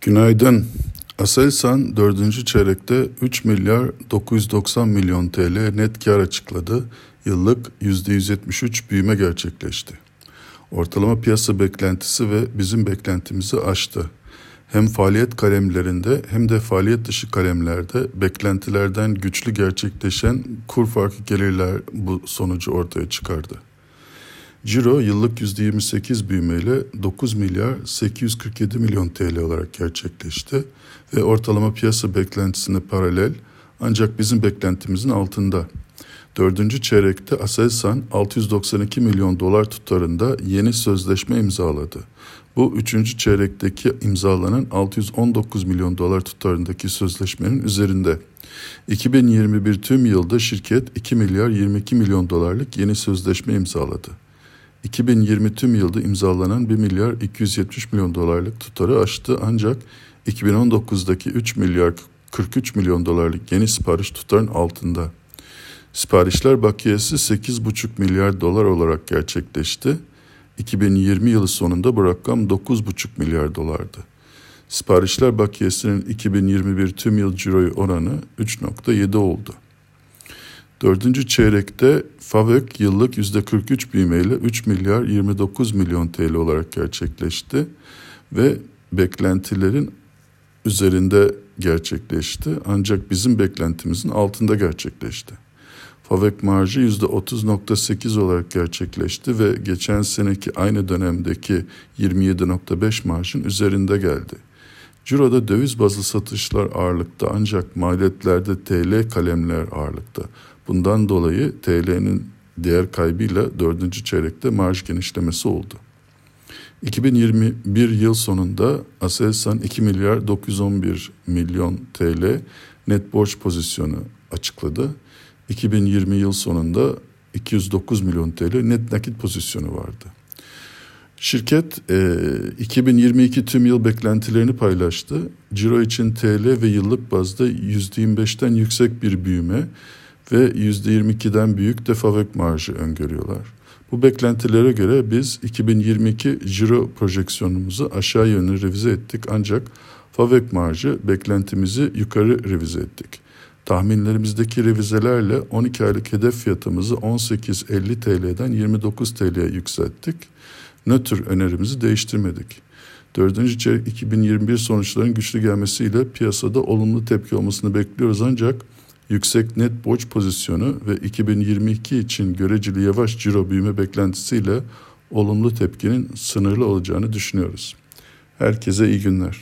Günaydın. Aselsan 4. çeyrekte 3 milyar 990 milyon TL net kar açıkladı. Yıllık %173 büyüme gerçekleşti. Ortalama piyasa beklentisi ve bizim beklentimizi aştı. Hem faaliyet kalemlerinde hem de faaliyet dışı kalemlerde beklentilerden güçlü gerçekleşen kur farkı gelirler bu sonucu ortaya çıkardı. Ciro yıllık %28 büyümeyle 9 milyar 847 milyon TL olarak gerçekleşti ve ortalama piyasa beklentisine paralel ancak bizim beklentimizin altında. Dördüncü çeyrekte Aselsan 692 milyon dolar tutarında yeni sözleşme imzaladı. Bu üçüncü çeyrekteki imzalanan 619 milyon dolar tutarındaki sözleşmenin üzerinde. 2021 tüm yılda şirket 2 milyar 22 milyon dolarlık yeni sözleşme imzaladı. 2020 tüm yılda imzalanan 1 milyar 270 milyon dolarlık tutarı aştı ancak 2019'daki 3 milyar 43 milyon dolarlık yeni sipariş tutarın altında. Siparişler bakiyesi 8,5 milyar dolar olarak gerçekleşti. 2020 yılı sonunda bu rakam 9,5 milyar dolardı. Siparişler bakiyesinin 2021 tüm yıl ciroyu oranı 3,7 oldu. Dördüncü çeyrekte FAVÖK yıllık %43 büyümeyle 3 milyar 29 milyon TL olarak gerçekleşti ve beklentilerin üzerinde gerçekleşti ancak bizim beklentimizin altında gerçekleşti. FAVÖK marjı %30.8 olarak gerçekleşti ve geçen seneki aynı dönemdeki 27.5 marjın üzerinde geldi. Ciro'da döviz bazlı satışlar ağırlıkta ancak maliyetlerde TL kalemler ağırlıkta. Bundan dolayı TL'nin değer kaybıyla dördüncü çeyrekte marj genişlemesi oldu. 2021 yıl sonunda Aselsan 2 milyar 911 milyon TL net borç pozisyonu açıkladı. 2020 yıl sonunda 209 milyon TL net nakit pozisyonu vardı. Şirket e, 2022 tüm yıl beklentilerini paylaştı. Ciro için TL ve yıllık bazda %25'ten yüksek bir büyüme ve %22'den büyük defavök marjı öngörüyorlar. Bu beklentilere göre biz 2022 ciro projeksiyonumuzu aşağı yönlü revize ettik ancak FAVÖK marjı beklentimizi yukarı revize ettik. Tahminlerimizdeki revizelerle 12 aylık hedef fiyatımızı 18.50 TL'den 29 TL'ye yükselttik. Nötr önerimizi değiştirmedik. Dördüncü çeyrek 2021 sonuçlarının güçlü gelmesiyle piyasada olumlu tepki olmasını bekliyoruz ancak yüksek net borç pozisyonu ve 2022 için göreceli yavaş ciro büyüme beklentisiyle olumlu tepkinin sınırlı olacağını düşünüyoruz. Herkese iyi günler.